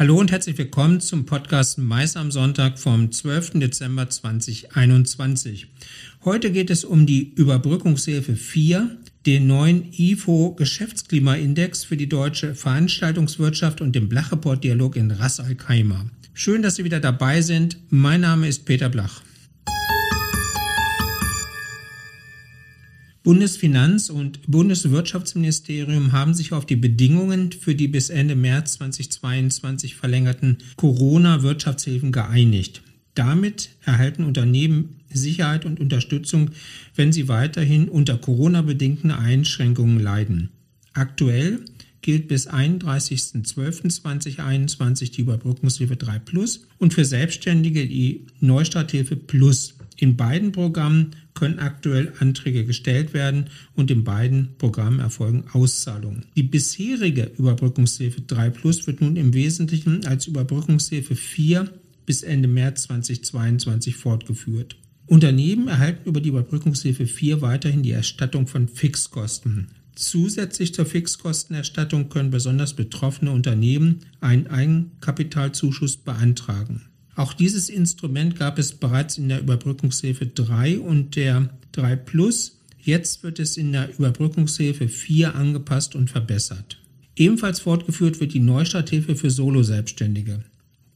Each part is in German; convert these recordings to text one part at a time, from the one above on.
Hallo und herzlich willkommen zum Podcast Mais am Sonntag vom 12. Dezember 2021. Heute geht es um die Überbrückungshilfe 4, den neuen IFO Geschäftsklimaindex für die deutsche Veranstaltungswirtschaft und den Blach-Report-Dialog in Ras Al Khaimah. Schön, dass Sie wieder dabei sind. Mein Name ist Peter Blach. Bundesfinanz- und Bundeswirtschaftsministerium haben sich auf die Bedingungen für die bis Ende März 2022 verlängerten Corona-Wirtschaftshilfen geeinigt. Damit erhalten Unternehmen Sicherheit und Unterstützung, wenn sie weiterhin unter Corona-bedingten Einschränkungen leiden. Aktuell gilt bis 31.12.2021 die Überbrückungshilfe 3 Plus und für Selbstständige die Neustarthilfe Plus. In beiden Programmen können aktuell Anträge gestellt werden und in beiden Programmen erfolgen Auszahlungen. Die bisherige Überbrückungshilfe 3 Plus wird nun im Wesentlichen als Überbrückungshilfe 4 bis Ende März 2022 fortgeführt. Unternehmen erhalten über die Überbrückungshilfe 4 weiterhin die Erstattung von Fixkosten. Zusätzlich zur Fixkostenerstattung können besonders betroffene Unternehmen einen Eigenkapitalzuschuss beantragen. Auch dieses Instrument gab es bereits in der Überbrückungshilfe 3 und der 3 Plus. Jetzt wird es in der Überbrückungshilfe 4 angepasst und verbessert. Ebenfalls fortgeführt wird die Neustarthilfe für Solo-Selbstständige.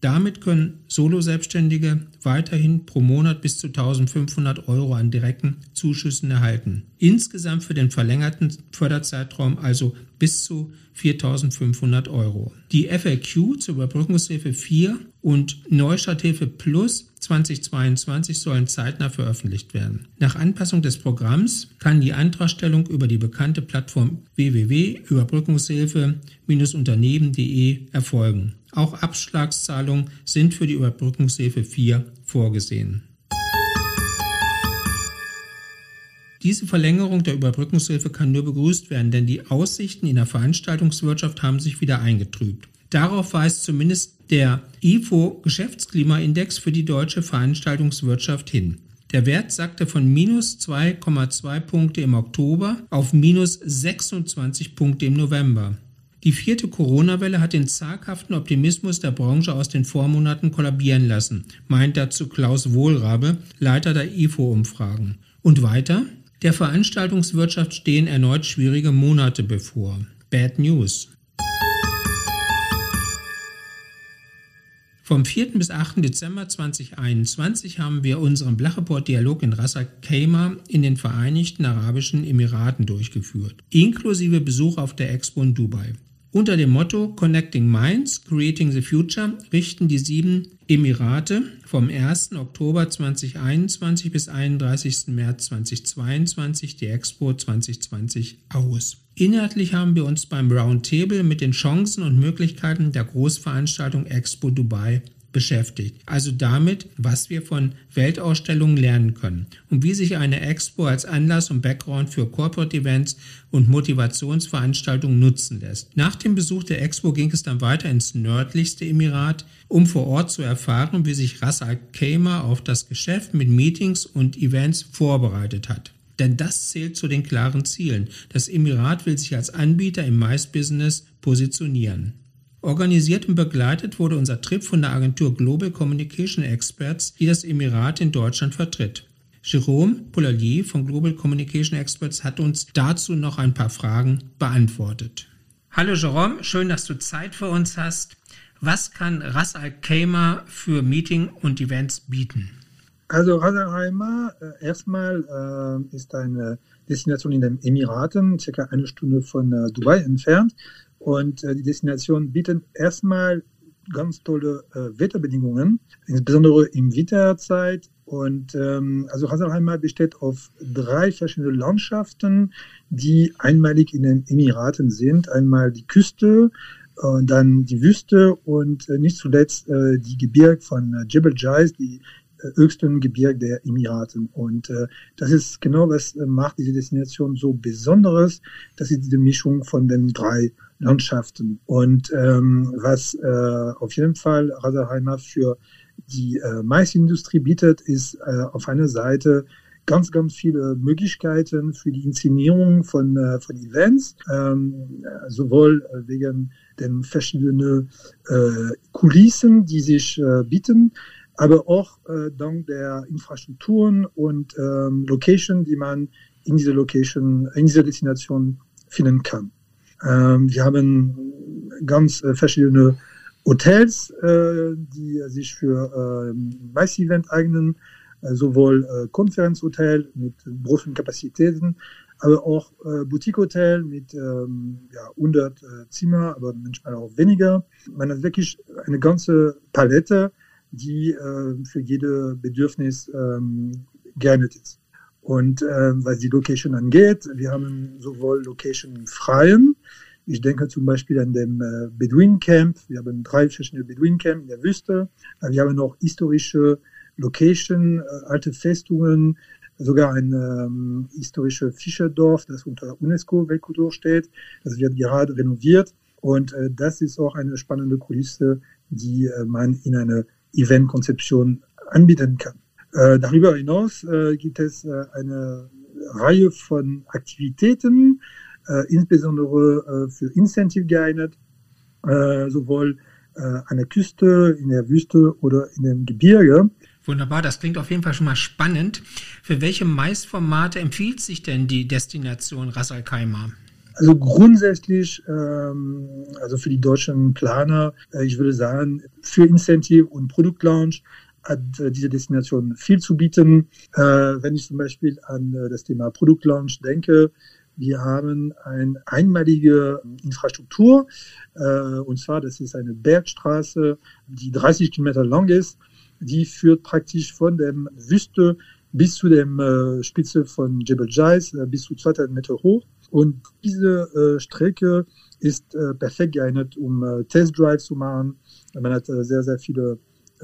Damit können Solo-Selbstständige weiterhin pro Monat bis zu 1500 Euro an direkten Zuschüssen erhalten. Insgesamt für den verlängerten Förderzeitraum also bis zu 4500 Euro. Die FAQ zur Überbrückungshilfe 4 und Neustarthilfe Plus 2022 sollen zeitnah veröffentlicht werden. Nach Anpassung des Programms kann die Antragstellung über die bekannte Plattform www.überbrückungshilfe-unternehmen.de erfolgen. Auch Abschlagszahlungen sind für die Überbrückungshilfe 4 vorgesehen. Diese Verlängerung der Überbrückungshilfe kann nur begrüßt werden, denn die Aussichten in der Veranstaltungswirtschaft haben sich wieder eingetrübt. Darauf weist zumindest der IFO Geschäftsklimaindex für die deutsche Veranstaltungswirtschaft hin. Der Wert sackte von minus 2,2 Punkte im Oktober auf minus 26 Punkte im November. Die vierte Corona-Welle hat den zaghaften Optimismus der Branche aus den Vormonaten kollabieren lassen, meint dazu Klaus Wohlrabe, Leiter der IFO-Umfragen. Und weiter? Der Veranstaltungswirtschaft stehen erneut schwierige Monate bevor. Bad News. Vom 4. bis 8. Dezember 2021 haben wir unseren Blacheport-Dialog in Ras Al in den Vereinigten Arabischen Emiraten durchgeführt, inklusive Besuch auf der Expo in Dubai. Unter dem Motto Connecting Minds, Creating the Future richten die sieben Emirate vom 1. Oktober 2021 bis 31. März 2022 die Expo 2020 aus. Inhaltlich haben wir uns beim Roundtable mit den Chancen und Möglichkeiten der Großveranstaltung Expo Dubai beschäftigt. Also damit, was wir von Weltausstellungen lernen können und wie sich eine Expo als Anlass und Background für Corporate Events und Motivationsveranstaltungen nutzen lässt. Nach dem Besuch der Expo ging es dann weiter ins nördlichste Emirat, um vor Ort zu erfahren, wie sich Ras Al Khaimah auf das Geschäft mit Meetings und Events vorbereitet hat. Denn das zählt zu den klaren Zielen. Das Emirat will sich als Anbieter im Mais-Business positionieren. Organisiert und begleitet wurde unser Trip von der Agentur Global Communication Experts, die das Emirat in Deutschland vertritt. Jérôme Poulalier von Global Communication Experts hat uns dazu noch ein paar Fragen beantwortet. Hallo Jérôme, schön, dass du Zeit für uns hast. Was kann Ras Al Khaimah für Meeting und Events bieten? Also Ras Al Khaimah äh, erstmal äh, ist eine Destination in den Emiraten, circa eine Stunde von äh, Dubai entfernt. Und äh, die Destination bietet erstmal ganz tolle äh, Wetterbedingungen, insbesondere im Winterzeit. Und ähm, also Hasselheimer besteht auf drei verschiedene Landschaften, die einmalig in den Emiraten sind. Einmal die Küste, äh, dann die Wüste und äh, nicht zuletzt äh, die Gebirge von äh, Jebel Jais, die äh, höchsten Gebirge der Emiraten. Und äh, das ist genau, was äh, macht diese Destination so besonderes. Das ist diese Mischung von den drei Landschaften. Und ähm, was äh, auf jeden Fall Raserheimer für die äh, Maisindustrie bietet, ist äh, auf einer Seite ganz, ganz viele Möglichkeiten für die Inszenierung von, äh, von Events, ähm, sowohl wegen den verschiedenen äh, Kulissen, die sich äh, bieten, aber auch äh, dank der Infrastrukturen und ähm, Location, die man in dieser Location, in dieser Destination finden kann. Ähm, wir haben ganz äh, verschiedene Hotels, äh, die sich für äh, Mass-Event eignen, sowohl äh, Konferenzhotel mit großen Kapazitäten, aber auch äh, Boutique-Hotel mit ähm, ja, 100 äh, Zimmer, aber manchmal auch weniger. Man hat wirklich eine ganze Palette, die äh, für jede Bedürfnis ähm, geeignet ist. Und äh, was die Location angeht, wir haben sowohl Location im Freien, ich denke zum Beispiel an dem äh, Bedouin Camp. Wir haben drei verschiedene Bedouin Camp in der Wüste. Äh, wir haben auch historische Location, äh, alte Festungen, sogar ein ähm, historisches Fischerdorf, das unter UNESCO-Weltkultur steht. Das wird gerade renoviert. Und äh, das ist auch eine spannende Kulisse, die äh, man in einer Eventkonzeption anbieten kann. Äh, darüber hinaus gibt es eine Reihe von Aktivitäten, äh, insbesondere äh, für Incentive geeignet, äh, sowohl äh, an der Küste, in der Wüste oder in dem Gebirge. Wunderbar, das klingt auf jeden Fall schon mal spannend. Für welche Maisformate empfiehlt sich denn die Destination Ras Al Khaimah? Also grundsätzlich, ähm, also für die deutschen Planer, äh, ich würde sagen, für Incentive und Produktlaunch hat äh, diese Destination viel zu bieten. Wenn ich zum Beispiel an das Thema Produktlaunch denke, wir haben eine einmalige Infrastruktur, äh, und zwar, das ist eine Bergstraße, die 30 Kilometer lang ist. Die führt praktisch von der Wüste bis zu der äh, Spitze von Jebel Jais, äh, bis zu 2000 Meter hoch. Und diese äh, Strecke ist äh, perfekt geeignet, um äh, Testdrives zu machen. Man hat äh, sehr, sehr viele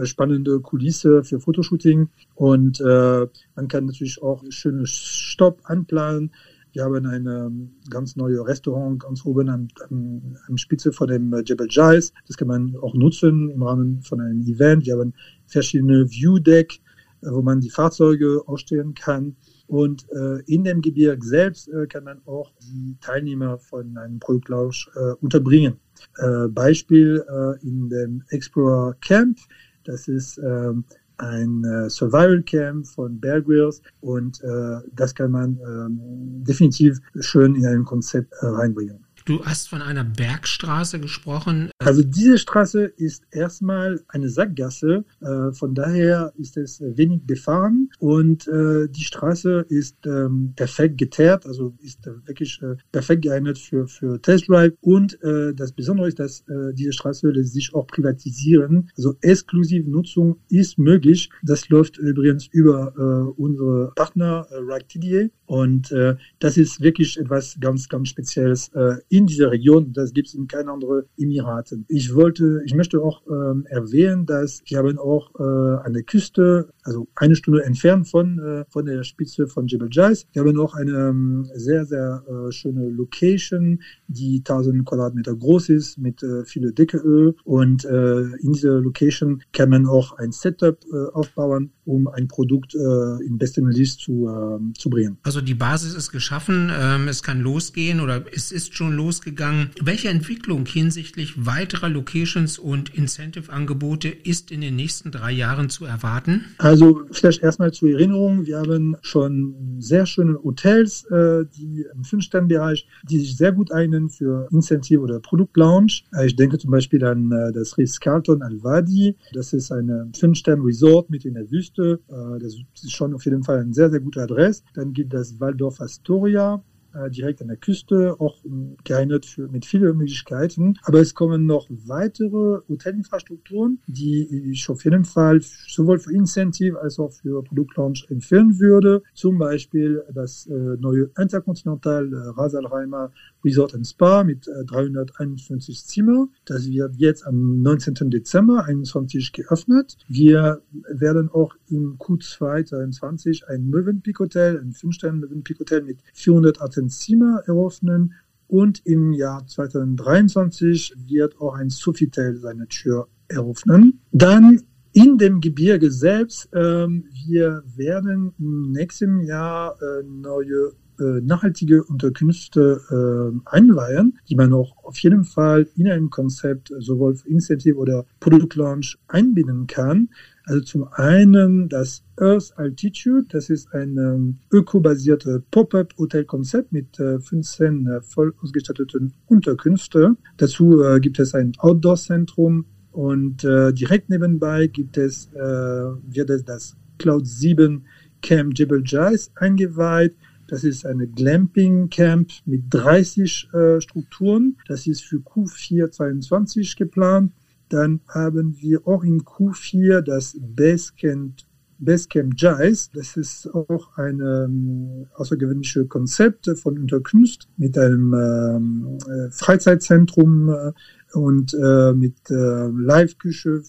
spannende Kulisse für Fotoshooting und äh, man kann natürlich auch schöne Stopp anplanen. Wir haben ein ähm, ganz neues Restaurant ganz oben am, am, am Spitze von dem äh, Jebel Jais. Das kann man auch nutzen im Rahmen von einem Event. Wir haben verschiedene View Deck, äh, wo man die Fahrzeuge ausstellen kann. Und äh, in dem Gebirge selbst äh, kann man auch die Teilnehmer von einem Produktlaunch äh, unterbringen. Äh, Beispiel in dem Explorer Camp. Das ist äh, ein äh, Survival Camp von Bear Grylls und äh, das kann man äh, definitiv schön in ein Konzept äh, reinbringen. Du hast von einer Bergstraße gesprochen. Also diese Straße ist erstmal eine Sackgasse, äh, von daher ist es wenig befahren und äh, die Straße ist ähm, perfekt geteert, also ist wirklich äh, perfekt geeignet für, für Testdrive und äh, das Besondere ist, dass äh, diese Straße lässt sich auch privatisieren, also exklusive Nutzung ist möglich. Das läuft übrigens über äh, unsere Partner äh, RightTDA und das ist wirklich etwas ganz, ganz Spezielles äh, in dieser Region. Das gibt es in keinen anderen Emiraten. Ich wollte, ich möchte auch ähm, erwähnen, dass wir haben auch äh, an der Küste, also eine Stunde entfernt von, äh, von der Spitze von Jebel Jais, wir haben auch eine ähm, sehr, sehr äh, schöne Location, die 1000 Quadratmeter groß ist, mit äh, viele Deckeöl. Und äh, in dieser Location kann man auch ein Setup äh, aufbauen, um ein Produkt äh, in besten List zu, äh, zu bringen. Also die Basis ist geschaffen, ähm, es kann losgehen oder es ist schon losgegangen. Welche Entwicklung hinsichtlich weiterer Locations und Incentive-Angebote ist in den nächsten drei Jahren zu erwarten? Also vielleicht erstmal zur Erinnerung, wir haben schon sehr schöne Hotels, äh, die im Fünf-Sterne-Bereich, die sich sehr gut eignen für Incentive oder Produktlaunch. Äh, ich denke zum Beispiel an äh, das Ritz-Carlton Al-Wadi. Das ist ein Fünf-Sterne-Resort mit in der Wüste. Äh, das ist schon auf jeden Fall ein sehr, sehr guter Adress. Dann gibt es Waldorf Astoria direkt an der Küste, auch geeignet für, mit vielen Möglichkeiten. Aber es kommen noch weitere Hotelinfrastrukturen, die ich auf jeden Fall sowohl für Incentive als auch für Produktlaunch empfehlen würde. Zum Beispiel das äh, neue Intercontinental äh, Ras Al Khaimah Resort and Spa mit äh, 351 Zimmer. Das wird jetzt am 19. Dezember 21 geöffnet. Wir werden auch im Q2 2020 ein Mövenpick Hotel, ein 5-Sterne Mövenpick Hotel mit 418 Zimmer eröffnen. Und im Jahr 2023 wird auch ein Sofitel seine Tür eröffnen. Dann In dem Gebirge selbst, ähm, wir werden im nächsten Jahr äh, neue äh, nachhaltige Unterkünfte äh, einweihen, die man auch auf jeden Fall in einem Konzept sowohl für Initiative oder Produktlaunch einbinden kann. Also zum einen das Earth Altitude, das ist ein ähm, ökobasierte Pop-up-Hotel-Konzept mit äh, 15 äh, voll ausgestatteten Unterkünfte. Dazu äh, gibt es ein Outdoor-Zentrum und äh, direkt nebenbei gibt es, äh, wird es das Cloud 7 Camp Jebel Jais eingeweiht. Das ist eine Glamping-Camp mit 30 äh, Strukturen. Das ist für Q4 22 geplant. Dann haben wir auch in Q4 das Basecamp Basecamp Jais. Das ist auch ein ähm, außergewöhnliches Konzept von Unterkunft mit einem ähm, äh, Freizeitzentrum äh, und äh, mit äh, Live-Küche,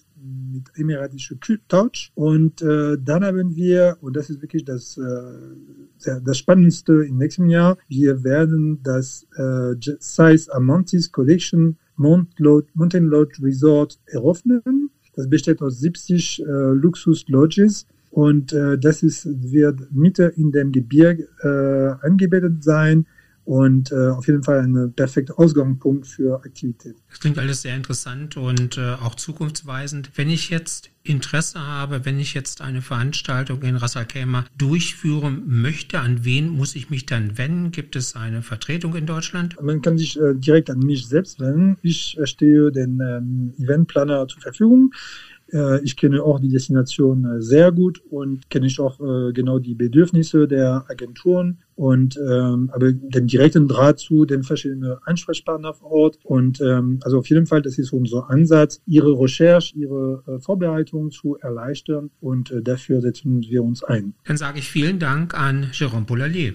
mit emiratischer Touch. Und äh, dann haben wir, und das ist wirklich das, äh, das Spannendste im nächsten Jahr, wir werden das äh, Size Amantis Collection Mountain Lodge Resort eröffnen. Das besteht aus 70 äh, Luxus-Lodges und äh, das ist, wird Mitte in dem Gebirge äh, angebettet sein und äh, auf jeden Fall ein perfekter Ausgangspunkt für Aktivität. Das klingt alles sehr interessant und äh, auch zukunftsweisend. Wenn ich jetzt Interesse habe, wenn ich jetzt eine Veranstaltung in Ras Al Khaimah durchführen möchte, an wen muss ich mich dann wenden? Gibt es eine Vertretung in Deutschland? Man kann sich äh, direkt an mich selbst wenden. Ich stehe den ähm, Eventplaner zur Verfügung. Äh, ich kenne auch die Destination äh, sehr gut und kenne ich auch äh, genau die Bedürfnisse der Agenturen und ähm, aber den direkten Draht zu den verschiedenen Ansprechpartnern vor Ort und ähm, also auf jeden Fall das ist unser Ansatz, ihre Recherche, ihre äh, Vorbereitung zu erleichtern und äh, dafür setzen wir uns ein. Dann sage ich vielen Dank an Jérôme Poulalier.